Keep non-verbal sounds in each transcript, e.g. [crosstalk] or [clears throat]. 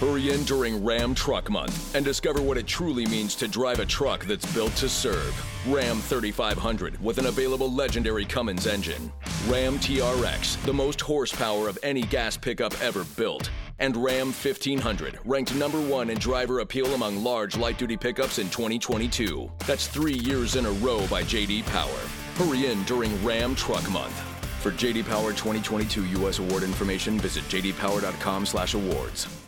Hurry in during Ram Truck Month and discover what it truly means to drive a truck that's built to serve. Ram 3500 with an available legendary Cummins engine. Ram TRX, the most horsepower of any gas pickup ever built. And Ram 1500, ranked number one in driver appeal among large light duty pickups in 2022. That's three years in a row by JD Power. Hurry in during Ram Truck Month. For JD Power 2022 U.S. award information, visit jdpower.com/awards.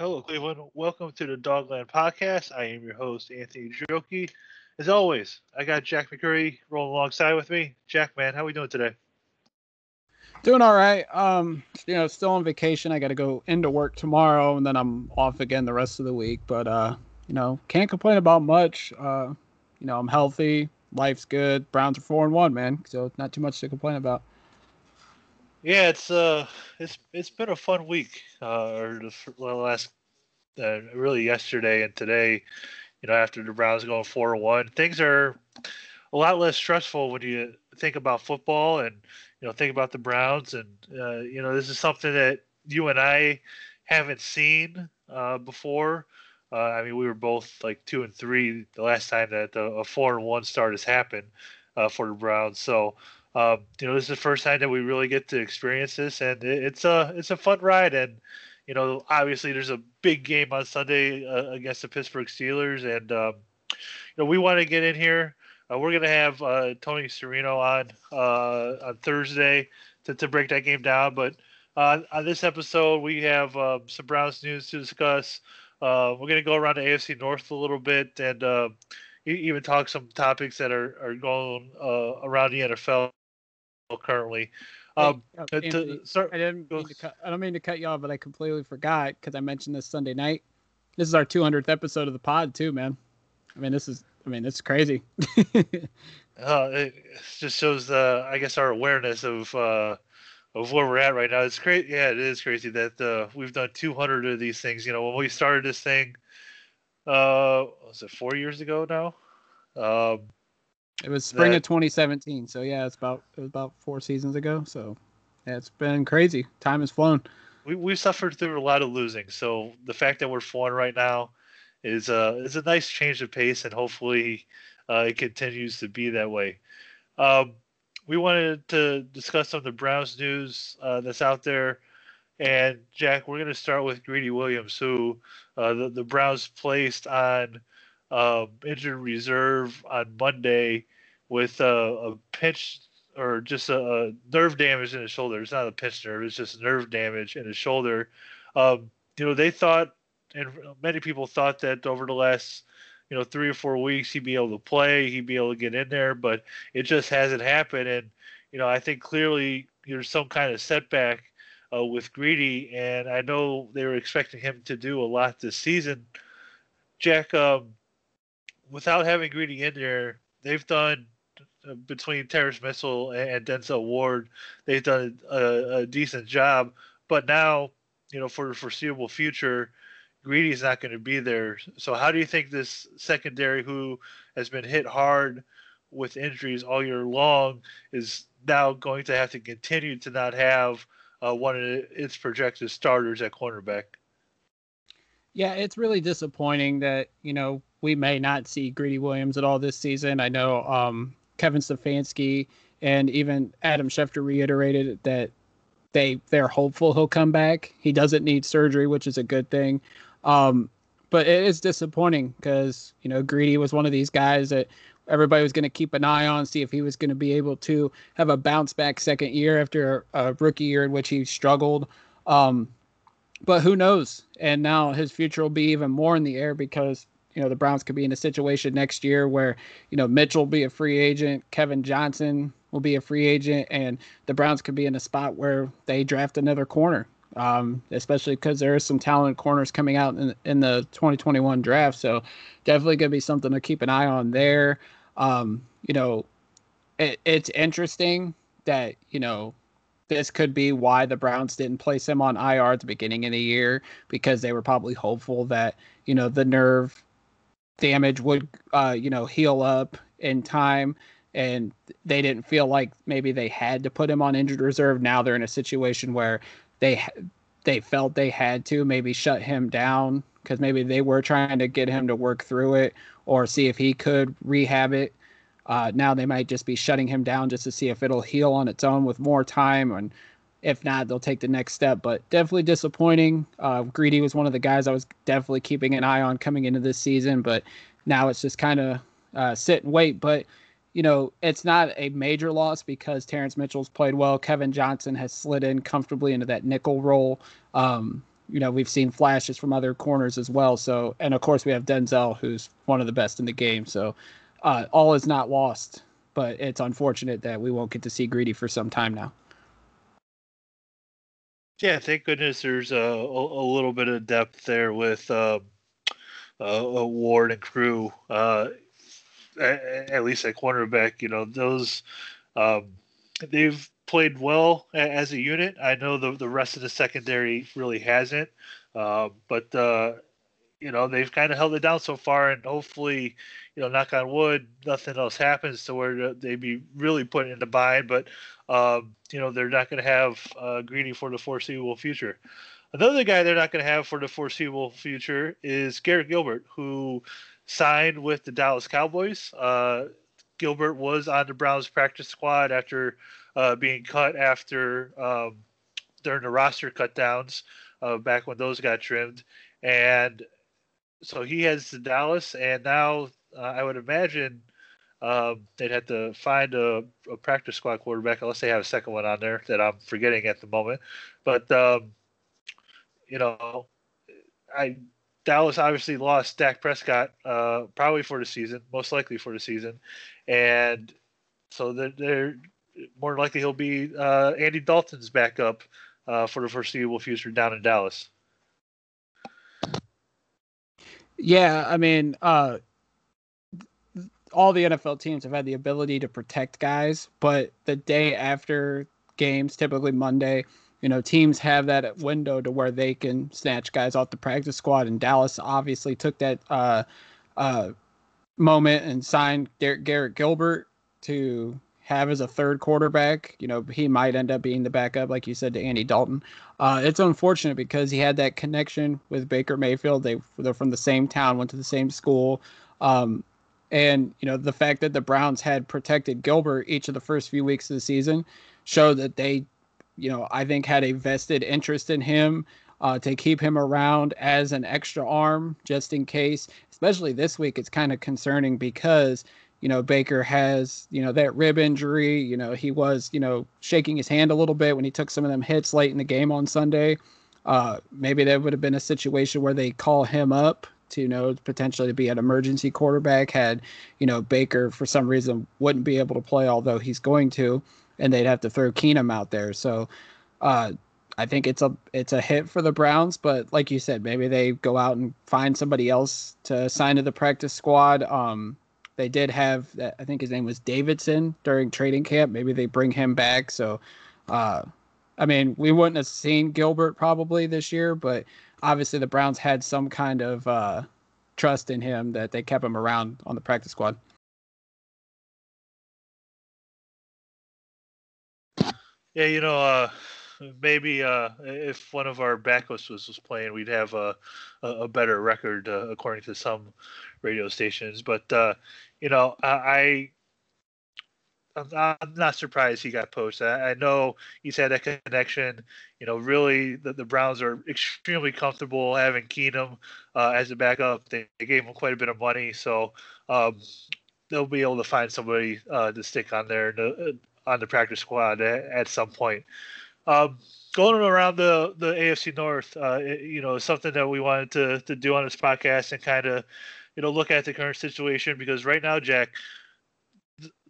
Hello, Cleveland. Welcome to the Dogland Podcast. I am your host, Anthony Joki. As always, I got Jack McCurry rolling alongside with me. Jack, man, how are we doing today? Doing all right. Um, you know, still on vacation. I got to go into work tomorrow, and then I'm off again the rest of the week. But uh, you know, can't complain about much. Uh, you know, I'm healthy. Life's good. Browns are four and one, man. So not too much to complain about. Yeah, it's uh, it's it's been a fun week. Uh, or the last, uh, really yesterday and today. You know, after the Browns going four one, things are a lot less stressful when you think about football and you know think about the Browns. And uh, you know, this is something that you and I haven't seen uh, before. Uh, I mean, we were both like two and three the last time that the, a four and one start has happened uh, for the Browns. So um, you know, this is the first time that we really get to experience this, and it, it's a it's a fun ride. And you know, obviously, there's a big game on Sunday uh, against the Pittsburgh Steelers, and um, you know, we want to get in here. Uh, we're gonna have uh, Tony Serino on uh, on Thursday to, to break that game down. But uh, on this episode, we have some Browns news to discuss. Uh, we're gonna go around the AFC North a little bit and uh, even talk some topics that are are going uh, around the NFL currently. Um, uh, to- start- I didn't go- mean to cut, I don't mean to cut you off, but I completely forgot because I mentioned this Sunday night. This is our 200th episode of the pod too, man. I mean, this is I mean, it's crazy. [laughs] Uh, it just shows, uh, I guess, our awareness of uh, of where we're at right now. It's crazy. Yeah, it is crazy that uh, we've done 200 of these things. You know, when we started this thing, uh, was it four years ago now? Um, It was spring That- of 2017, so yeah, it's about it was about four seasons ago. So yeah, it's been crazy. Time has flown. we we've suffered through a lot of losing. So the fact that we're four right now is uh is a nice change of pace, and hopefully uh, it continues to be that way. Um, we wanted to discuss some of the Browns news uh, that's out there. And Jack, we're going to start with Greedy Williams, who uh, the, the Browns placed on um, injured reserve on Monday with a, a pinch or just a, a nerve damage in his shoulder. It's not a pinch nerve; it's just nerve damage in his shoulder. Um, you know, they thought, and many people thought that over the last you know three or four weeks he'd be able to play, he'd be able to get in there, but it just hasn't happened. And you know, I think clearly there's some kind of setback uh, with Greedy, and I know they were expecting him to do a lot this season. Jack, um, without having Greedy in there, they've done uh, between Terrance Mitchell and Denzel Ward, they've done a, a decent job. But now, you know, for the foreseeable future, Greedy's not going to be there. So, how do you think this secondary, who has been hit hard with injuries all year long, is now going to have to continue to not have uh, one of its projected starters at cornerback? Yeah, it's really disappointing that you know we may not see Greedy Williams at all this season. I know um, Kevin Stefanski and even Adam Schefter reiterated that they they're hopeful he'll come back. He doesn't need surgery, which is a good thing. Um, but it is disappointing because you know Greedy was one of these guys that everybody was going to keep an eye on, see if he was going to be able to have a bounce back second year after a rookie year in which he struggled. Um, but who knows? And now his future will be even more in the air because you know the Browns could be in a situation next year where you know Mitchell will be a free agent, Kevin Johnson will be a free agent, and the Browns could be in a spot where they draft another corner. Um, especially because there is some talented corners coming out in, in the 2021 draft. So definitely going to be something to keep an eye on there. Um, you know, it, it's interesting that, you know, this could be why the Browns didn't place him on IR at the beginning of the year because they were probably hopeful that, you know, the nerve damage would, uh, you know, heal up in time. And they didn't feel like maybe they had to put him on injured reserve. Now they're in a situation where they they felt they had to maybe shut him down because maybe they were trying to get him to work through it or see if he could rehab it. Uh, now they might just be shutting him down just to see if it'll heal on its own with more time, and if not, they'll take the next step. But definitely disappointing. Uh, Greedy was one of the guys I was definitely keeping an eye on coming into this season, but now it's just kind of uh, sit and wait. But you know, it's not a major loss because Terrance Mitchell's played well. Kevin Johnson has slid in comfortably into that nickel role. Um, you know, we've seen flashes from other corners as well. So, and of course, we have Denzel, who's one of the best in the game. So, uh, all is not lost, but it's unfortunate that we won't get to see Greedy for some time now. Yeah, thank goodness there's a, a, little bit of depth there with uh, uh, Ward and crew. Uh, at, at, least at cornerback, you know those um, they've played well as a unit. I know the the rest of the secondary really hasn't, uh, but uh, you know they've kind of held it down so far, and hopefully, you know, knock on wood, nothing else happens to where they'd be really put in the bind. But um, you know they're not going to have uh, Greedy for the foreseeable future. Another guy they're not going to have for the foreseeable future is Garrett Gilbert, who signed with the Dallas Cowboys. Uh, Gilbert was on the Browns practice squad after uh, being cut after um, during the roster cutdowns uh, back when those got trimmed, and so he heads to Dallas, and now uh, I would imagine um, they'd have to find a, a, practice squad quarterback unless they have a second one on there that I'm forgetting at the moment. But um, you know, I Dallas obviously lost Dak Prescott uh, probably for the season, most likely for the season, and so they're, they're more likely he'll be uh, Andy Dalton's backup uh, for the foreseeable future down in Dallas. Yeah, I mean, uh, all the NFL teams have had the ability to protect guys, but the day after games, typically Monday, you know, teams have that window to where they can snatch guys off the practice squad. And Dallas obviously took that uh, uh, moment and signed Garrett Gilbert to have as a third quarterback. You know, he might end up being the backup, like you said, to Andy Dalton. Uh, it's unfortunate because he had that connection with Baker Mayfield. They they're from the same town, went to the same school. Um, and you know the fact that the Browns had protected Gilbert each of the first few weeks of the season showed that they, you know, I think had a vested interest in him uh, to keep him around as an extra arm just in case. Especially this week, it's kind of concerning because you know, Baker has, you know, that rib injury. You know, he was, you know, shaking his hand a little bit when he took some of them hits late in the game on Sunday. Uh, maybe that would have been a situation where they call him up to, you know, potentially to be an emergency quarterback had, you know, Baker for some reason wouldn't be able to play, although he's going to, and they'd have to throw Keenum out there. So, uh, I think it's a it's a hit for the Browns, but like you said, maybe they go out and find somebody else to sign to the practice squad. Um, they did have, I think his name was Davidson during trading camp. Maybe they bring him back. So, uh, I mean, we wouldn't have seen Gilbert probably this year, but obviously the Browns had some kind of uh, trust in him that they kept him around on the practice squad. Yeah, you know, uh, maybe uh, if one of our backups was, was playing, we'd have a, a better record uh, according to some radio stations. But uh, you know, I, I I'm not surprised he got poached. I, know he's had that connection. You know, really, the, the Browns are extremely comfortable having Keenum uh, as a backup. They, they, gave him quite a bit of money, so um, they'll be able to find somebody uh, to stick on there uh, on the practice squad at some point. Um, going around the the AFC North, uh, it, you know, something that we wanted to to do on this podcast and kind of you know look at the current situation because right now, Jack,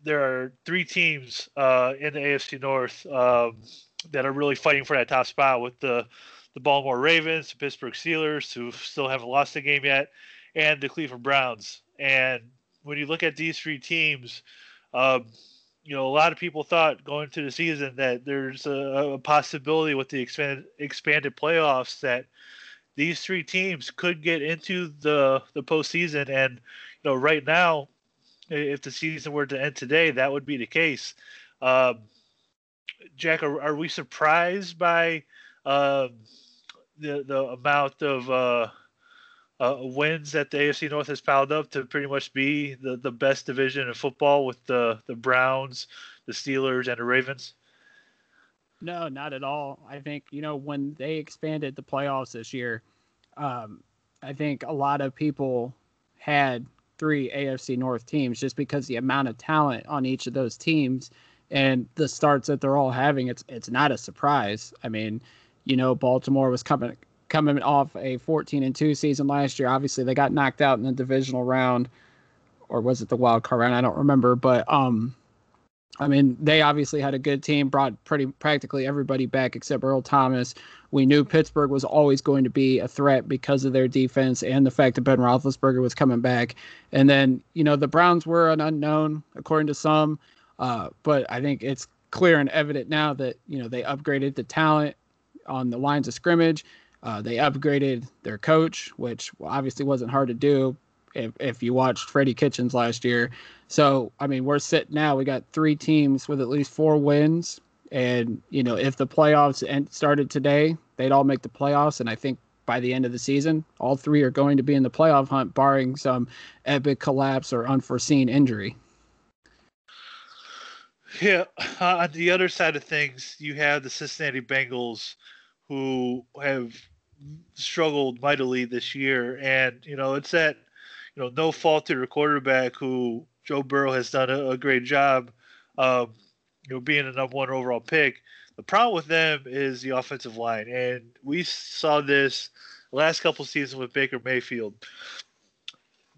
there are three teams uh, in the AFC North um, that are really fighting for that top spot with the the Baltimore Ravens, the Pittsburgh Steelers, who still haven't lost a game yet, and the Cleveland Browns. And when you look at these three teams, um, you know, a lot of people thought going into the season that there's a, a possibility with the expanded expanded playoffs that these three teams could get into the the postseason. And you know, right now, if the season were to end today, that would be the case. Um, Jack, are, are, we surprised by um, the the amount of uh, uh, wins that the AFC North has piled up to pretty much be the, the best division in football with the the Browns, the Steelers, and the Ravens? No, not at all. I think you know when they expanded the playoffs this year, um, I think a lot of people had three AFC North teams just because the amount of talent on each of those teams and the starts that they're all having. It's it's not a surprise. I mean, you know, Baltimore was coming coming off a 14 and 2 season last year. Obviously, they got knocked out in the divisional round, or was it the wild card round? I don't remember. But um, I mean, they obviously had a good team, brought pretty practically everybody back except Earl Thomas. We knew Pittsburgh was always going to be a threat because of their defense and the fact that Ben Roethlisberger was coming back. And then, you know, the Browns were an unknown, according to some. Uh, but I think it's clear and evident now that, you know, they upgraded the talent on the lines of scrimmage. Uh, they upgraded their coach, which obviously wasn't hard to do if, if you watched Freddie Kitchens last year. So, I mean, we're sitting now, we got three teams with at least four wins. And, you know, if the playoffs started today, they'd all make the playoffs. And I think by the end of the season, all three are going to be in the playoff hunt, barring some epic collapse or unforeseen injury. Yeah. Uh, on the other side of things, you have the Cincinnati Bengals who have struggled mightily this year. And, you know, it's that, you know, no fault to the quarterback who Joe Burrow has done a, a great job, um, you know, being a number one overall pick. The problem with them is the offensive line. And we saw this last couple seasons with Baker Mayfield.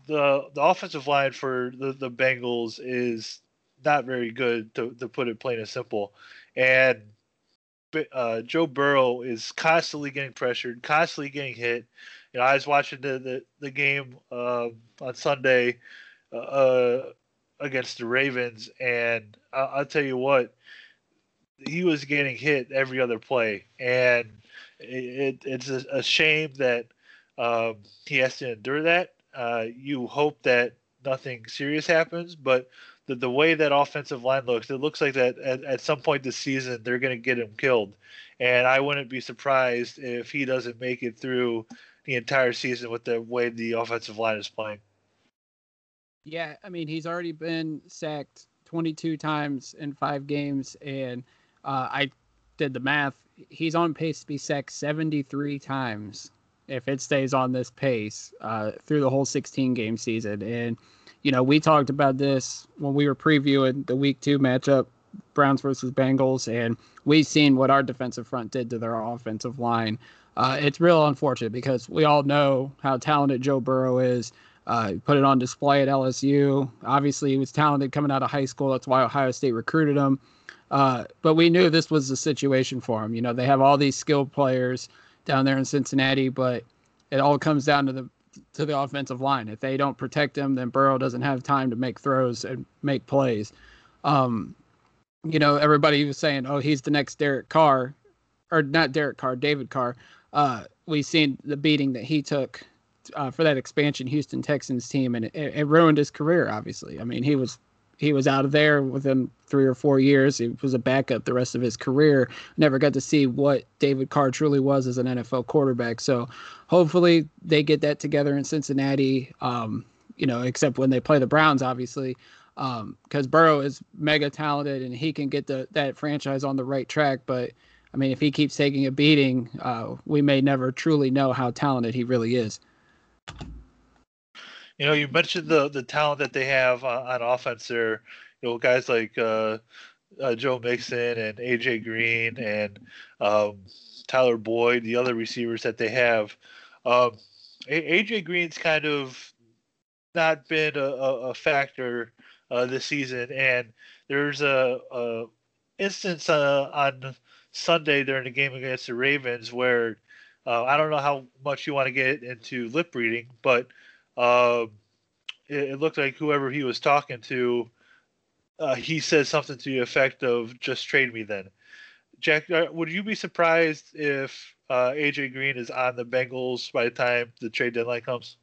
The the offensive line for the, the Bengals is not very good to, to put it plain and simple. And uh, Joe Burrow is constantly getting pressured, constantly getting hit. You know, I was watching the the, the game uh, on Sunday uh, against the Ravens, and I, will tell you what, he was getting hit every other play, and it, it's a, a, shame that um, he has to endure that. Uh, you hope that nothing serious happens, but the, the way that offensive line looks, it looks like that at, at some point this season they're going to get him killed. And I wouldn't be surprised if he doesn't make it through the entire season with the way the offensive line is playing. Yeah, I mean, he's already been sacked 22 times in five games. And uh, I did the math. He's on pace to be sacked 73 times if it stays on this pace uh, through the whole 16 game season. And you know, we talked about this when we were previewing the week two matchup, Browns versus Bengals, and we've seen what our defensive front did to their offensive line. Uh, it's real unfortunate because we all know how talented Joe Burrow is. Uh, put it on display at LSU. Obviously, he was talented coming out of high school. That's why Ohio State recruited him. Uh, but we knew this was the situation for him. You know, they have all these skilled players down there in Cincinnati, but it all comes down to the to the offensive line. If they don't protect him, then Burrow doesn't have time to make throws and make plays. Um, you know, everybody was saying, "Oh, he's the next Derek Carr," or not Derek Carr, David Carr. Uh, we've seen the beating that he took uh, for that expansion Houston Texans team, and it, it ruined his career. Obviously, I mean, he was he was out of there within three or four years. He was a backup the rest of his career. Never got to see what David Carr truly was as an NFL quarterback. So hopefully they get that together in Cincinnati. Um, you know, except when they play the Browns, obviously, because um, Burrow is mega talented and he can get the that franchise on the right track. But I mean, if he keeps taking a beating, uh, we may never truly know how talented he really is. You know, you mentioned the the talent that they have on, on offense there. You know, guys like uh, uh, Joe Mixon and AJ Green and um, Tyler Boyd, the other receivers that they have. Um, AJ Green's kind of not been a, a factor uh, this season. And there's a, a instance uh, on Sunday during the game against the Ravens where uh, I don't know how much you want to get into lip reading, but uh, it, it, looked like whoever he was talking to, uh, he said something to the effect of "just trade me then." Jack, uh, would you be surprised if uh, AJ Green is on the Bengals by the time the trade deadline comes?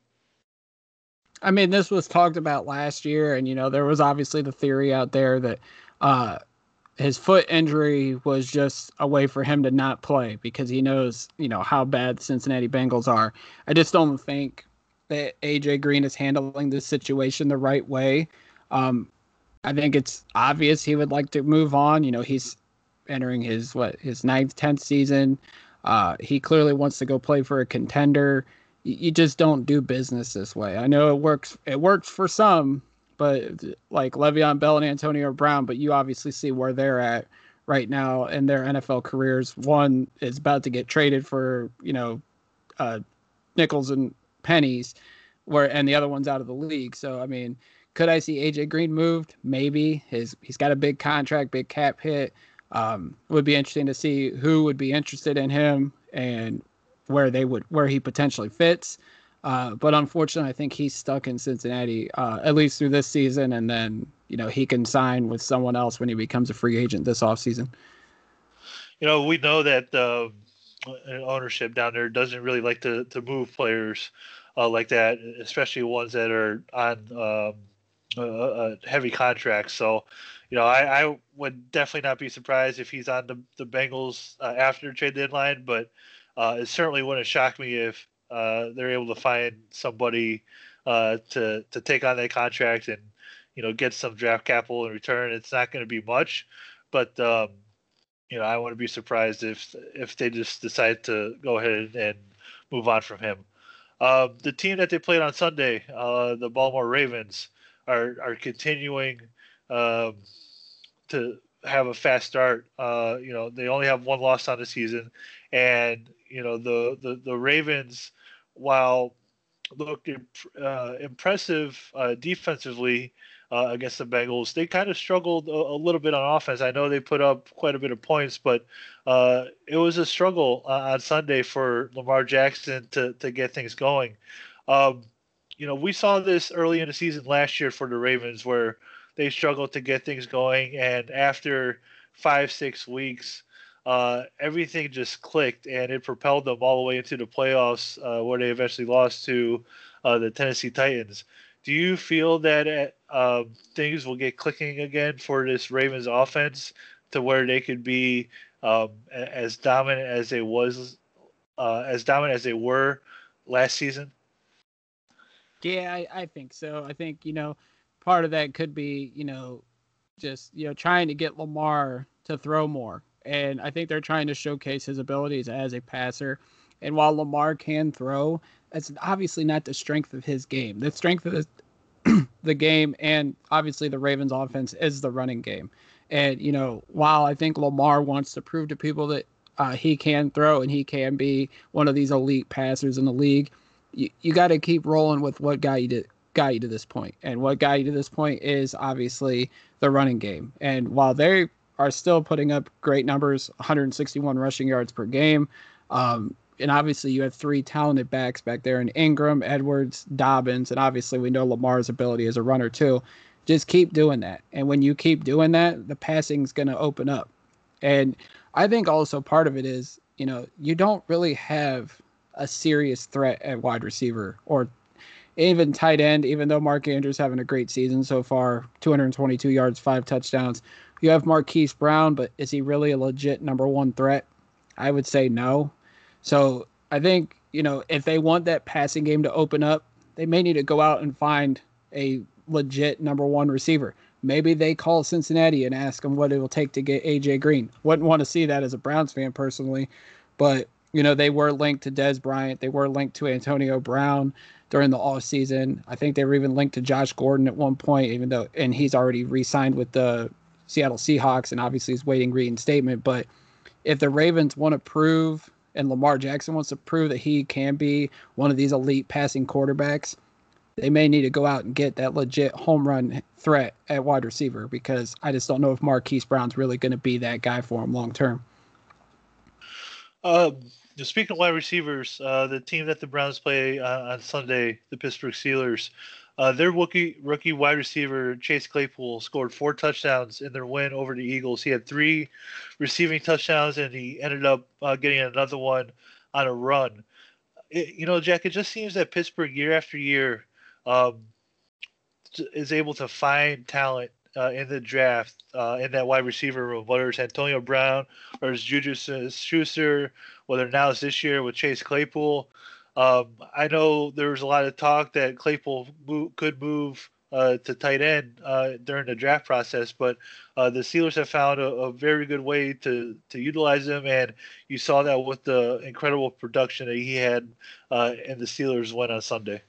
I mean, this was talked about last year, and you know there was obviously the theory out there that uh, his foot injury was just a way for him to not play because he knows, you know, how bad the Cincinnati Bengals are. I just don't think that AJ Green is handling this situation the right way. Um, I think it's obvious he would like to move on. You know, he's entering his what his ninth, tenth season. Uh, he clearly wants to go play for a contender. You, you just don't do business this way. I know it works. It works for some, but like Le'Veon Bell and Antonio Brown, but you obviously see where they're at right now in their NFL careers. One is about to get traded for, you know, uh, nickels and pennies, where and the other one's out of the league. So I mean, could I see AJ Green moved? Maybe. His he's got a big contract, big cap hit. Um, would be interesting to see who would be interested in him and where they would where he potentially fits. Uh, but unfortunately, I think he's stuck in Cincinnati uh, at least through this season, and then you know he can sign with someone else when he becomes a free agent this offseason. You know, we know that uh, ownership down there doesn't really like to to move players uh, like that, especially ones that are on um, heavy contracts. So, you know, I, I, would definitely not be surprised if he's on the the Bengals uh, after trade deadline, but it certainly wouldn't shock me if uh, they're able to find somebody uh, to to take on that contract and you know get some draft capital in return. It's not going to be much, but um, you know I wouldn't be surprised if if they just decide to go ahead and move on from him. Uh, the team that they played on Sunday, uh, the Baltimore Ravens, are are continuing um, to have a fast start. Uh, you know, they only have one loss on the season, and you know the the, the Ravens while looked uh, impressive uh, defensively uh, against the Bengals, they kind of struggled a, a, little bit on offense. I know they put up quite a bit of points, but uh, it was a struggle uh, on Sunday for Lamar Jackson to to get things going. Um, you know, we saw this early in the season last year for the Ravens, where they struggled to get things going, and after five six weeks uh, everything just clicked and it propelled them all the way into the playoffs uh, where they eventually lost to uh, the Tennessee Titans. Do you feel that uh, um, things will get clicking again for this Ravens offense to where they could be um, as dominant as they was uh, as dominant as they were last season? Yeah, I, I think so. I think you know part of that could be you know just you know trying to get Lamar to throw more and I think they're trying to showcase his abilities as a passer. And while Lamar can throw, that's obviously not the strength of his game. The strength of the, [clears throat] the game, and obviously the Ravens' offense is the running game. And you know, while I think Lamar wants to prove to people that uh, he can throw and he can be one of these elite passers in the league, you, you got to keep rolling with what got you to got you to this point. And what got you to this point is obviously the running game. And while they are still putting up great numbers 161 rushing yards per game. Um, and obviously, you have three talented backs back there in Ingram, Edwards, Dobbins, and obviously, we know Lamar's ability as a runner, too. Just keep doing that. And when you keep doing that, the passing's going to open up. And I think also part of it is, you know, you don't really have a serious threat at wide receiver or even tight end, even though Mark Andrews having a great season so far, 222 yards, five touchdowns. You have Marquise Brown, but is he really a legit number one threat? I would say no. So I think, you know, if they want that passing game to open up, they may need to go out and find a legit number one receiver. Maybe they call Cincinnati and ask them what it will take to get AJ Green. Wouldn't want to see that as a Browns fan personally, but you know they were linked to Dez Bryant, they were linked to Antonio Brown during the off season. I think they were even linked to Josh Gordon at one point, even though and he's already re-signed with the Seattle Seahawks, and obviously is waiting reinstatement. But if the Ravens want to prove, and Lamar Jackson wants to prove that he can be one of these elite passing quarterbacks, they may need to go out and get that legit home run threat at wide receiver because I just don't know if Marquise Brown's really going to be that guy for him long term. Um, speaking of wide receivers, uh, the team that the Browns play uh, on Sunday, the Pittsburgh Steelers, uh, their rookie rookie wide receiver Chase Claypool scored four touchdowns in their win over the Eagles. He had three receiving touchdowns, and he ended up uh, getting another one on a run. It, you know, Jack, it just seems that Pittsburgh year after year um, is able to find talent uh, in the draft uh, in that wide receiver room, whether it's Antonio Brown or it's Juju Schuster, whether now it's this year with Chase Claypool. Um, I know there was a lot of talk that Claypool could move uh, to tight end uh, during the draft process, but uh, the Steelers have found a, a, very good way to to utilize him, and you saw that with the incredible production that he had uh, in the Steelers win on Sunday.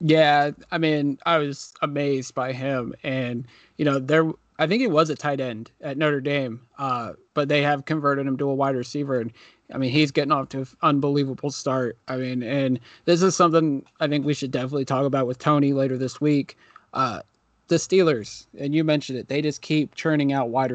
Yeah, I mean, I was amazed by him, and you know, there. I think it was a tight end at Notre Dame, uh, but they have converted him to a wide receiver, and I mean, he's getting off to an unbelievable start. I mean, and this is something I think we should definitely talk about with Tony later this week. Uh, the Steelers, and you mentioned it, they just keep churning out wide.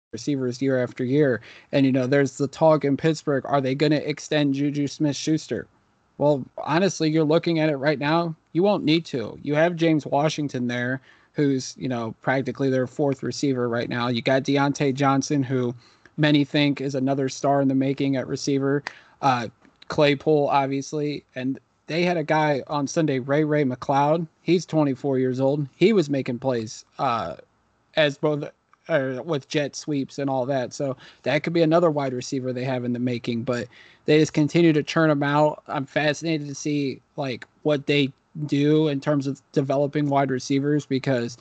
Receivers year after year, and you know, there's the talk in Pittsburgh. Are they going to extend Juju Smith-Schuster? Well, honestly, you're looking at it right now. You won't need to. You have James Washington there, who's you know practically their fourth receiver right now. You got Diontae Johnson, who many think is another star in the making at receiver. Uh, Claypool, obviously, and they had a guy on Sunday, Ray Ray McCloud. He's 24 years old. He was making plays uh, as both uh, with jet sweeps and all that. So that could be another wide receiver they have in the making. But they just continue to churn them out. I'm fascinated to see like what they do in terms of developing wide receivers because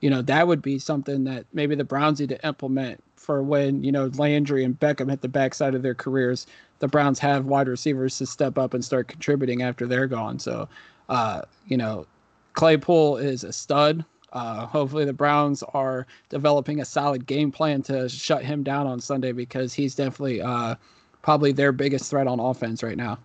you know that would be something that maybe the Browns need to implement for when you know Landry and Beckham hit the backside of their careers. The Browns have wide receivers to step up and start contributing after they're gone. So, uh, you know, Claypool is a stud. Uh, hopefully, the Browns are developing a solid game plan to shut him down on Sunday because he's definitely uh, probably their biggest threat on offense right now.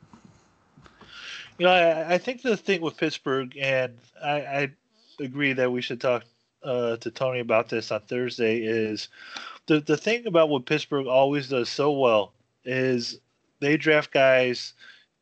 You know, I, I think the thing with Pittsburgh, and I, I agree that we should talk uh, to Tony about this on Thursday, is the the thing about what Pittsburgh always does so well is they draft guys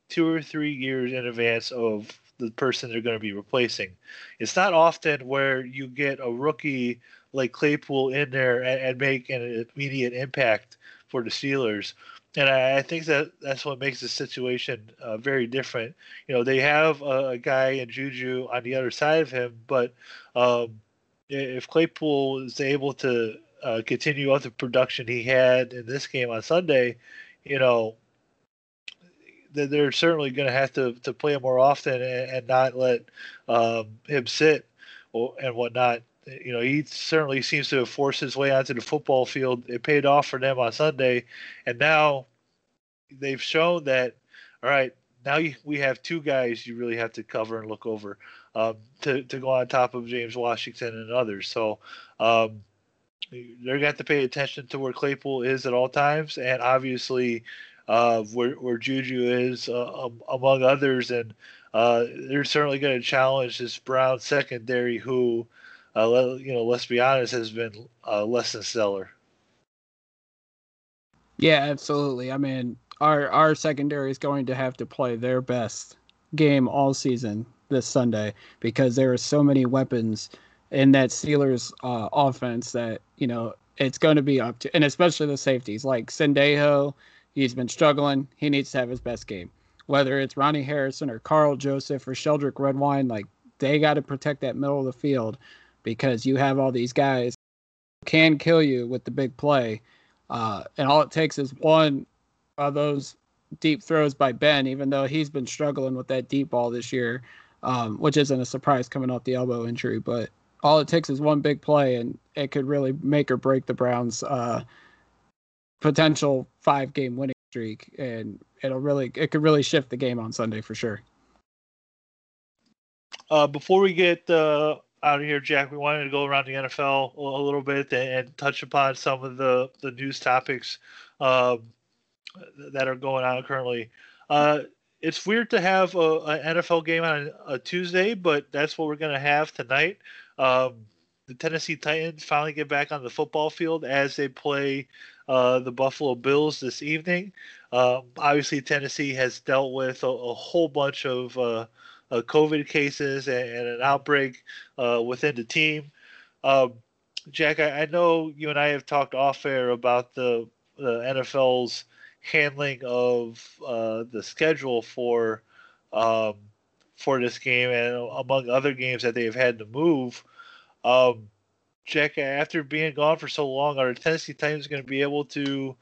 two or three years in advance of the person they're going to be replacing. It's not often where you get a rookie like Claypool in there and, and make an immediate impact for the Steelers and I, I, think that that's what makes the situation uh, very different. You know, they have a, a, guy in Juju on the other side of him, but um, if Claypool is able to uh, continue up the production he had in this game on Sunday, you know, they're certainly going to have to to play him more often and, and not let um, him sit or, and whatnot you know, he certainly seems to have forced his way onto the football field. It paid off for them on Sunday, and now they've shown that. All right, now you, we have two guys you really have to cover and look over um, to to go on top of James Washington and others. So um, they're going to pay attention to where Claypool is at all times, and obviously where where Juju is uh, among others, and uh, they're certainly going to challenge this Brown secondary who uh, you know, let's be honest, has been uh, less than stellar. Yeah, absolutely. I mean, our our secondary is going to have to play their best game all season this Sunday because there are so many weapons in that Steelers uh, offense that you know it's going to be up to, and especially the safeties like Sendejo. He's been struggling. He needs to have his best game. Whether it's Ronnie Harrison or Karl Joseph or Sheldrick Redwine, like they got to protect that middle of the field because you have all these guys can kill you with the big play. Uh, and all it takes is one of those deep throws by Ben, even though he's been struggling with that deep ball this year. um, which isn't a surprise coming off the elbow injury. But all it takes is one big play, and it could really make or break the Browns' uh, potential five game winning streak, and it'll really it could really shift the game on Sunday for sure. Uh, before we get uh, out of here, Jack, we wanted to go around the NFL a, a little bit and, touch upon some of the the news topics um, that are going on currently. Uh, it's weird to have a, an NFL game on a Tuesday, but that's what we're going to have tonight. Um, the Tennessee Titans finally get back on the football field as they play uh, the Buffalo Bills this evening. Um, obviously, Tennessee has dealt with a, a whole bunch of uh, uh, COVID cases and, and an outbreak uh, within the team. Um, Jack, I, I, know you and I have talked off air about the, the NFL's handling of uh, the schedule for um, for this game and among other games that they've had to move. Um, Jack, after being gone for so long, are the Tennessee Titans going to be able to,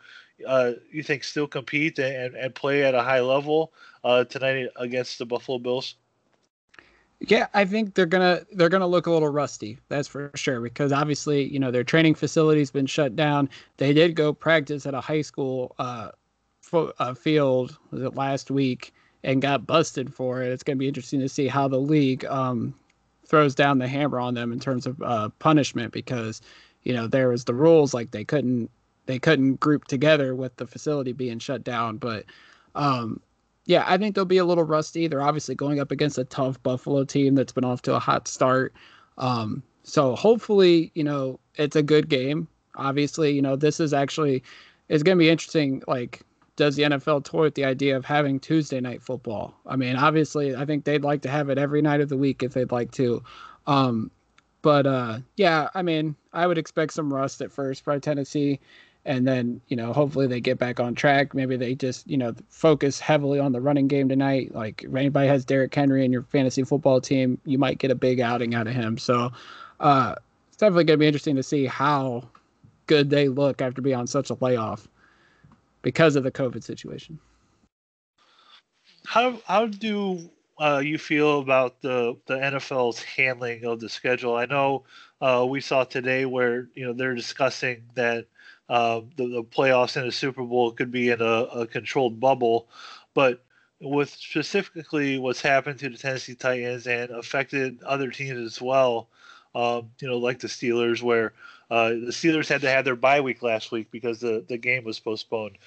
uh, you think, still compete and, and play at a high level uh, tonight against the Buffalo Bills? Yeah, I think they're gonna they're gonna look a little rusty. That's for sure because obviously you know their training facility's been shut down. They did go practice at a high school uh, fo- uh, field was it last week and got busted for it. It's gonna be interesting to see how the league um, throws down the hammer on them in terms of uh, punishment because you know there was the rules like they couldn't they couldn't group together with the facility being shut down. But um, yeah i think they'll be a little rusty. They're obviously going up against a tough buffalo team that's been off to a hot start. Um, so hopefully you know it's a good game. Obviously you know this is actually it's going to be interesting like does the NFL toy with the idea of having Tuesday night football? I mean, obviously, I think they'd like to have it every night of the week if they'd like to. Um, but uh, yeah, I mean, I would expect some rust at first by Tennessee, and then you know, hopefully they get back on track. Maybe they just you know focus heavily on the running game tonight. Like if anybody has Derrick Henry in your fantasy football team, you might get a big outing out of him. So uh, it's definitely going to be interesting to see how good they look after being on such a layoff because of the COVID situation. How how do uh, you feel about the the NFL's handling of the schedule? I know uh, we saw today where you know they're discussing that uh, the, the playoffs and the Super Bowl could be in a, a controlled bubble, but with specifically what's happened to the Tennessee Titans and affected other teams as well, um, you know, like the Steelers, where uh, the Steelers had to have their bye week last week because the, the game was postponed,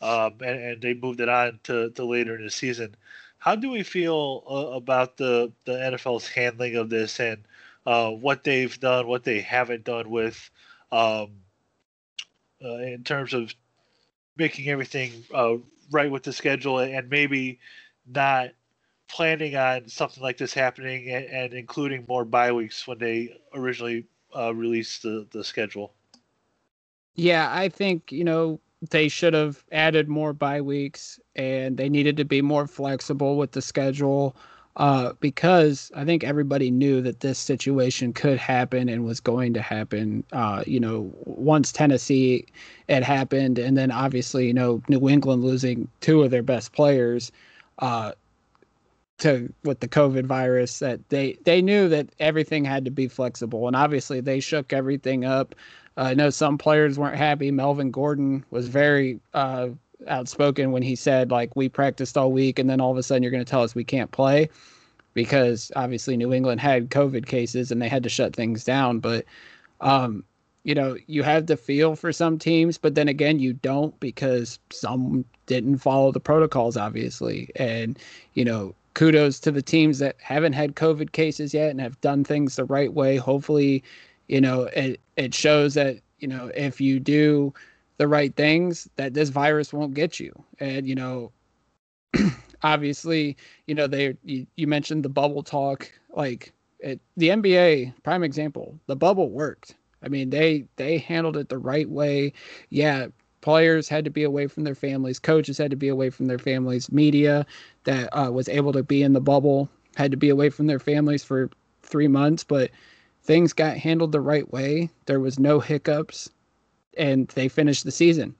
um, and, and, they moved it on to, to later in the season. How do we feel uh, about the, the NFL's handling of this and uh, what they've done, what they haven't done with, um, uh, in terms of making everything uh, right with the schedule and maybe not planning on something like this happening and, and including more bye weeks when they originally uh, release the the schedule. Yeah, I think you know they should have added more bye weeks, and they needed to be more flexible with the schedule. Uh, because I think everybody knew that this situation could happen and was going to happen. Uh, you know, once Tennessee had happened, and then obviously, you know, New England losing two of their best players. Uh, to with the COVID virus that they they knew that everything had to be flexible, and obviously they shook everything up. Uh, I know some players weren't happy. Melvin Gordon was very uh, outspoken when he said like we practiced all week, and then all of a sudden you're going to tell us we can't play because obviously New England had COVID cases and they had to shut things down. But um, you know, you have the feel for some teams, but then again, you don't because some didn't follow the protocols, obviously. And, you know, kudos to the teams that haven't had COVID cases yet and have done things the right way. Hopefully, you know, it, it shows that, you know, if you do the right things, that this virus won't get you. And, you know, [clears throat] obviously, you know, they, you, you mentioned the bubble talk, like it, the NBA, prime example, the bubble worked. I mean, they, they handled it the right way. Yeah, players had to be away from their families, coaches had to be away from their families, media that uh, was able to be in the bubble had to be away from their families for three months, but things got handled the right way. There was no hiccups, and they finished the season.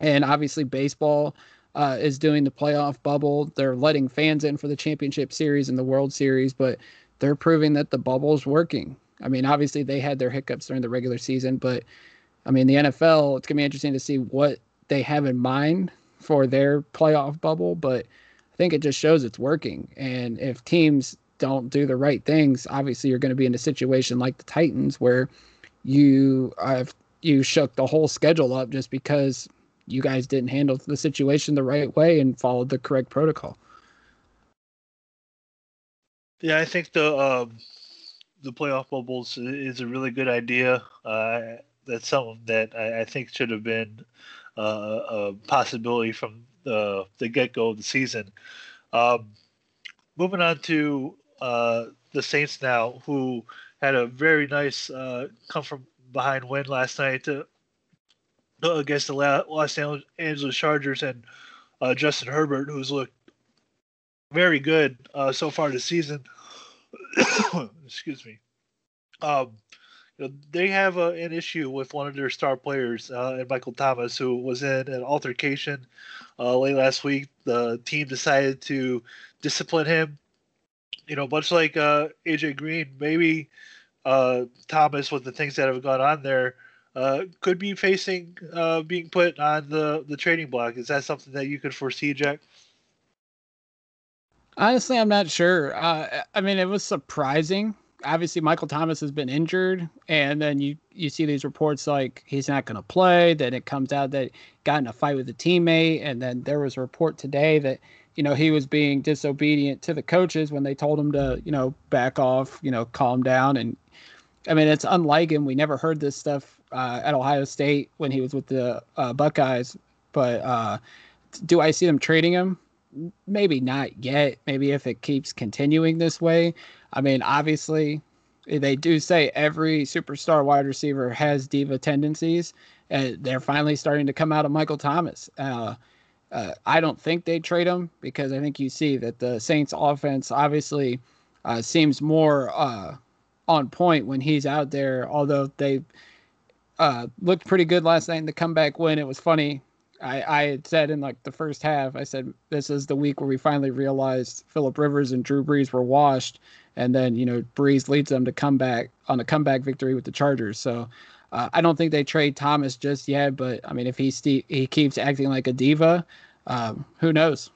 And obviously, baseball uh, is doing the playoff bubble. They're letting fans in for the championship series and the World Series, but they're proving that the bubble's working. I mean, obviously they had their hiccups during the regular season, but I mean, the NFL, it's going to be interesting to see what they have in mind for their playoff bubble, but I think it just shows it's working. And if teams don't do the right things, obviously you're going to be in a situation like the Titans where you have you shook the whole schedule up just because you guys didn't handle the situation the right way and followed the correct protocol. Yeah, I think the um, the playoff bubbles is a really good idea. Uh, that's something that I, I think should have been uh, a possibility from the the get go of the season. Um, moving on to uh, the Saints now, who had a very nice uh, come from behind win last night to, against the Los Angeles Chargers and uh, Justin Herbert, who's looked very good uh, so far this season. [coughs] Excuse me. Um, know, they have a, an issue with one of their star players, uh, Michael Thomas, who was in an altercation uh, late last week. The team decided to discipline him. You know, much like uh, AJ Green, maybe uh, Thomas, with the things that have gone on there, uh, could be facing uh, being put on the the trading block. Is that something that you could foresee, Jack? Honestly, I'm not sure. I mean, it was surprising. Obviously, Michael Thomas has been injured, and then you you see these reports like he's not going to play. Then it comes out that got in a fight with a teammate, and then there was a report today that you know he was being disobedient to the coaches when they told him to you know back off, you know calm down, and I mean it's unlike him. We never heard this stuff uh, at Ohio State when he was with the uh, Buckeyes, but uh, do I see them trading him? maybe not yet. Maybe if it keeps continuing this way. I mean, obviously, they do say every superstar wide receiver has diva tendencies, and they're finally starting to come out of Michael Thomas. Uh, uh, I don't think they trade him because I think you see that the Saints offense obviously uh, seems more uh, on point when he's out there. Although they uh, looked pretty good last night in the comeback win, it was funny I, I had said in like the first half, I said this is the week where we finally realized Philip Rivers and Drew Brees were washed, and then you know Brees leads them to come back on a comeback victory with the Chargers. So uh, I don't think they trade Thomas just yet, but I mean if he st- he keeps acting like a diva, um, who knows?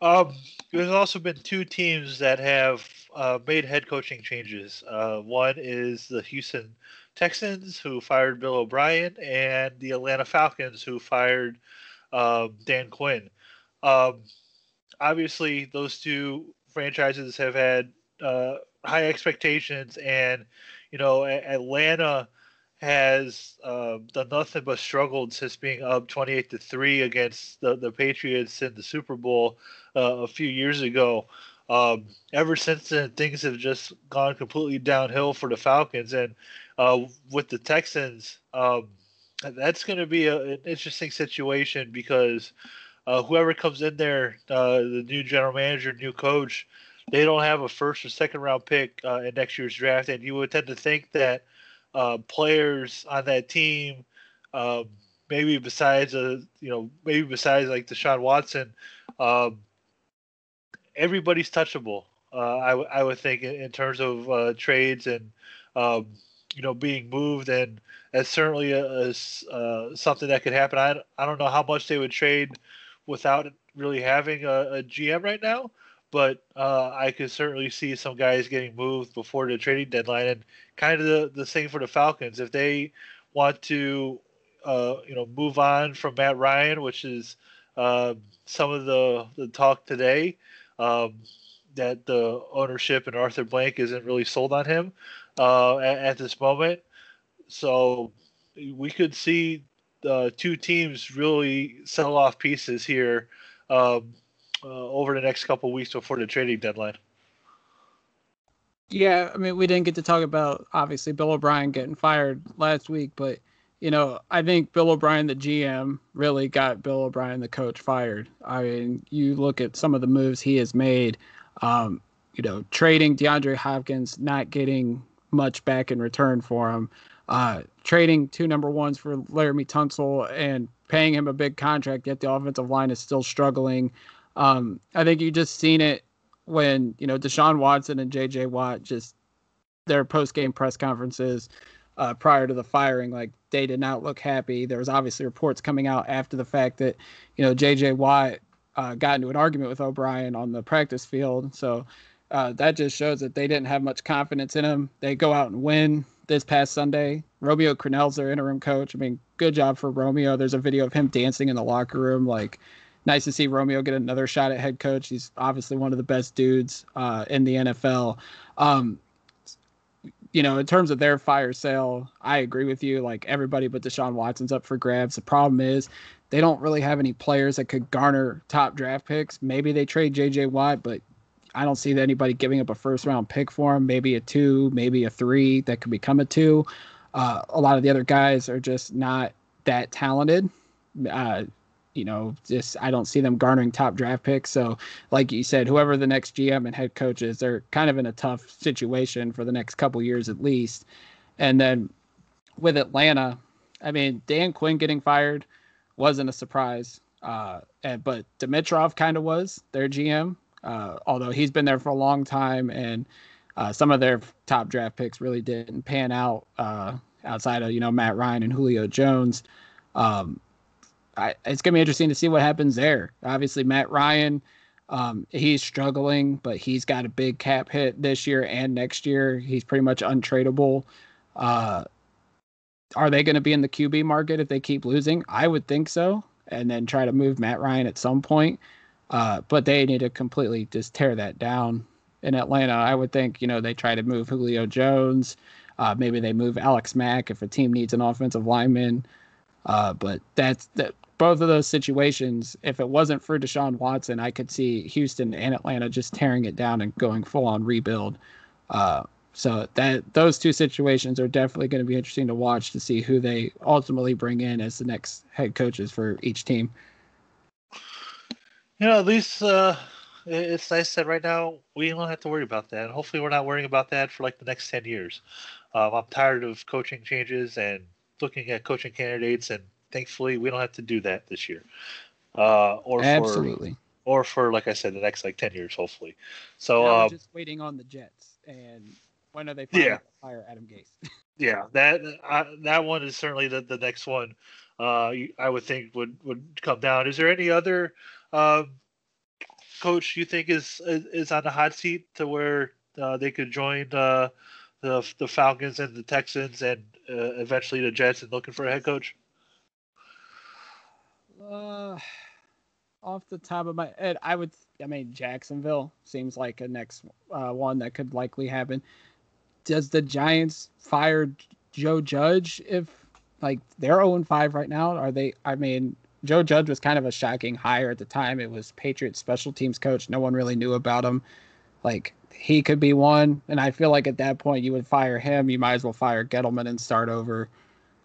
Um, there's also been two teams that have uh, made head coaching changes. Uh, one is the Houston Texans, who fired Bill O'Brien, and the Atlanta Falcons, who fired um, Dan Quinn. Um, obviously, those two franchises have had uh, high expectations, and you know, Atlanta has uh, done nothing but struggled since being up 28 to 3 against the, the Patriots in the Super Bowl uh, a few years ago. Um, ever since then, things have just gone completely downhill for the Falcons. And uh, with the Texans, um, that's going to be a, an interesting situation because uh, whoever comes in there, uh, the new general manager, new coach, they don't have a first or second round pick uh, in next year's draft, and you would tend to think that uh, players on that team, um, maybe besides a you know maybe besides like Deshaun Watson, um, everybody's touchable. Uh, I, w- I would think in, in terms of uh, trades and um, you know being moved, and that's certainly a, a uh, something that could happen. I, I don't know how much they would trade without really having a, a GM right now, but uh, I could certainly see some guys getting moved before the trading deadline, and kind of the, the same for the Falcons if they want to uh, you know move on from Matt Ryan, which is uh, some of the the talk today um, that the ownership and Arthur Blank isn't really sold on him uh, at, at, this moment. So we could see uh, two teams really sell off pieces here um, uh, over the next couple weeks before the trading deadline. Yeah, I mean, we didn't get to talk about obviously Bill O'Brien getting fired last week, but you know, I think Bill O'Brien, the GM, really got Bill O'Brien, the coach, fired. I mean, you look at some of the moves he has made. Um, you know, trading DeAndre Hopkins, not getting much back in return for him. Uh, trading two number ones for Laremy Tunsil and paying him a big contract, yet the offensive line is still struggling. Um, I think you just seen it when you know Deshaun Watson and J.J. Watt just their post game press conferences uh, prior to the firing, like they did not look happy. There was obviously reports coming out after the fact that you know J.J. Watt uh, got into an argument with O'Brien on the practice field, so. Uh, that just shows that they didn't have much confidence in him. They go out and win this past Sunday. Romeo Crennel's their interim coach. I mean, good job for Romeo. There's a video of him dancing in the locker room. Like, nice to see Romeo get another shot at head coach. He's obviously one of the best dudes uh, in the NFL. Um, you know, in terms of their fire sale, I agree with you. Like everybody but Deshaun Watson's up for grabs. The problem is they don't really have any players that could garner top draft picks. Maybe they trade JJ Watt, but I don't see anybody giving up a first round pick for him. Maybe a two, maybe a three that could become a two. Uh, a lot of the other guys are just not that talented. Uh, you know, just I don't see them garnering top draft picks. So, like you said, whoever the next GM and head coach is, they're kind of in a tough situation for the next couple years at least. And then with Atlanta, I mean, Dan Quinn getting fired wasn't a surprise. Uh, and, but Dimitroff kind of was their GM, uh, although he's been there for a long time and uh, some of their top draft picks really didn't pan out uh, outside of you know Matt Ryan and Julio Jones. Um, I, it's gonna be interesting to see what happens there. Obviously, Matt Ryan, um, he's struggling, but he's got a big cap hit this year and next year. He's pretty much untradeable. Uh, are they going to be in the QB market if they keep losing? I would think so, and then try to move Matt Ryan at some point. Uh, but they need to completely just tear that down in Atlanta. I would think, you know, they try to move Julio Jones. Uh, maybe they move Alex Mack if a team needs an offensive lineman. Uh, but that's that. Both of those situations, if it wasn't for Deshaun Watson, I could see Houston and Atlanta just tearing it down and going full on rebuild. Uh, so that those two situations are definitely going to be interesting to watch to see who they ultimately bring in as the next head coaches for each team. You know, at least uh, it's nice that right now we don't have to worry about that. Hopefully, we're not worrying about that for like the next ten years. Um, I'm tired of coaching changes and looking at coaching candidates, and thankfully, we don't have to do that this year. Uh, or absolutely, for, or for like I said, the next like ten years, hopefully. So now um, just waiting on the Jets, and when are they finally Yeah. gonna fire Adam Gase? [laughs] yeah, that uh, that one is certainly the, the next one. Uh, I would think would would come down. Is there any other um, coach you think is is on the hot seat to where uh, they could join uh, the the Falcons and the Texans and uh, eventually the Jets and looking for a head coach? Uh, off the top of my head, I would. I mean, Jacksonville seems like a next uh, one that could likely happen. Does the Giants fire Joe Judge if like they're 0 5 right now? Are they? I mean, Joe Judge was kind of a shocking hire at the time. It was Patriots special teams coach. No one really knew about him. Like he could be one, and I feel like at that point you would fire him. You might as well fire Gettleman and start over.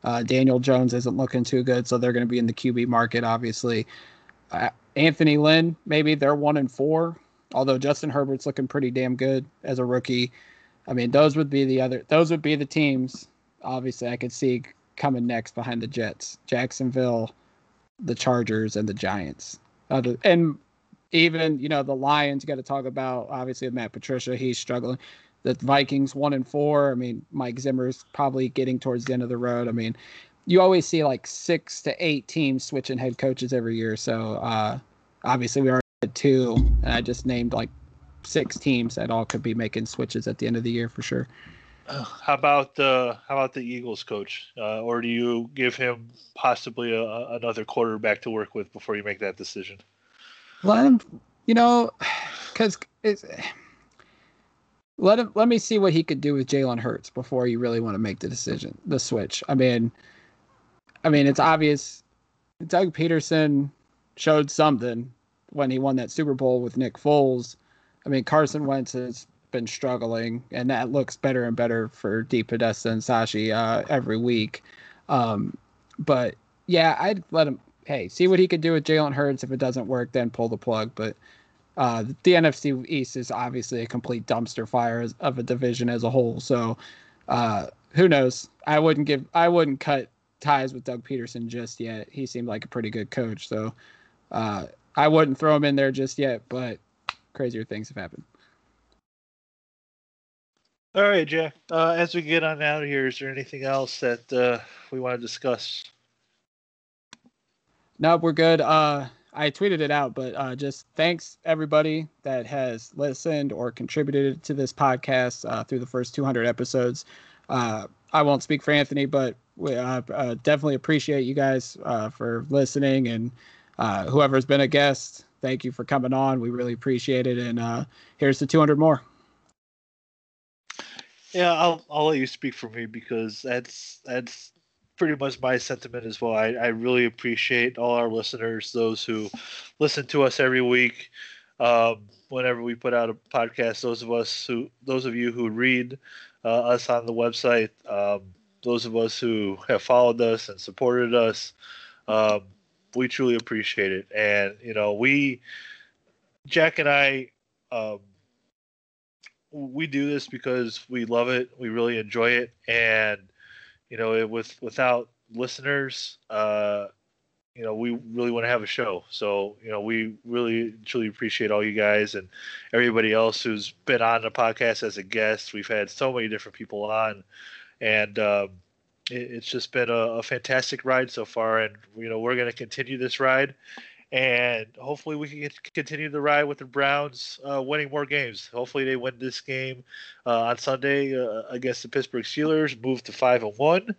Uh, Daniel Jones isn't looking too good, so they're going to be in the QB market, obviously. Uh, Anthony Lynn, maybe they're one and four, although Justin Herbert's looking pretty damn good as a rookie. I mean, those would be the other, those would be the teams. Obviously, I could see coming next behind the Jets, Jacksonville, the Chargers, and the Giants. Other and even you know the Lions. Got to talk about obviously Matt Patricia. He's struggling. The Vikings one and four. I mean, Mike Zimmer's probably getting towards the end of the road. I mean, you always see like six to eight teams switching head coaches every year. So uh, obviously we already had two, and I just named like six teams that all could be making switches at the end of the year for sure. How about uh, how about the Eagles coach? Uh, or do you give him possibly a, another quarterback to work with before you make that decision? Let him, you know, because. Let him. Let me see what he could do with Jalen Hurts before you really want to make the decision, the switch. I mean, I mean, it's obvious. Doug Pederson showed something when he won that Super Bowl with Nick Foles. I mean, Carson Wentz has been struggling, and that looks better and better for D. Podesta and Sashi uh, every week. Um, but yeah, I'd let him. Hey, see what he could do with Jalen Hurts. If it doesn't work, then pull the plug. But uh, the NFC East is obviously a complete dumpster fire as, of a division as a whole. So uh, who knows? I wouldn't give. I wouldn't cut ties with Doug Pederson just yet. He seemed like a pretty good coach, so uh, I wouldn't throw him in there just yet. But crazier things have happened. All right, Jack. Uh, as we get on out of here, is there anything else that uh, we want to discuss? No, we're good. Uh, I tweeted it out, but uh, just thanks everybody that has listened or contributed to this podcast uh, through the first 200 episodes. Uh, I won't speak for Anthony, but we definitely appreciate you guys for listening and whoever's been a guest. Thank you for coming on. We really appreciate it. And here's the 200 more. Yeah, I'll I'll let you speak for me because that's that's pretty much my sentiment as well. I, I really appreciate all our listeners, those who listen to us every week. Um, whenever we put out a podcast, those of us who those of you who read uh, us on the website, um, those of us who have followed us and supported us, um, we truly appreciate it. And you know, we Jack and I um, we do this because we love it. We really enjoy it, and you know, it, with without listeners, uh, you know, we really want to have a show. So you know, we really truly appreciate all you guys and everybody else who's been on the podcast as a guest. We've had so many different people on, and um, it, it's just been a, a fantastic ride so far. And you know, we're going to continue this ride and hopefully we can continue the ride with the Browns uh, winning more games. Hopefully they win this game uh, on Sunday uh, against the Pittsburgh Steelers, move to five and one.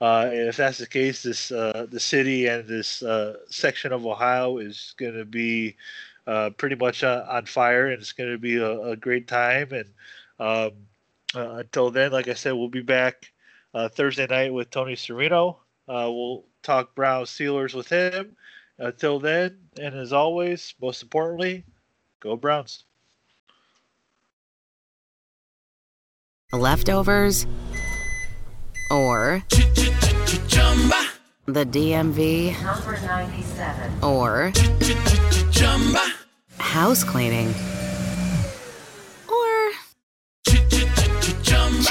Uh, if that's the case, this uh, the city and this uh, section of Ohio is going to be pretty much on fire, and it's going to be a, a, great time. And um, until then, like I said, we'll be back Thursday night with Tony Serino. we'll talk Browns Steelers with him. Until then, and as always, most importantly, go Browns. Leftovers or the DMV number 97 or house cleaning.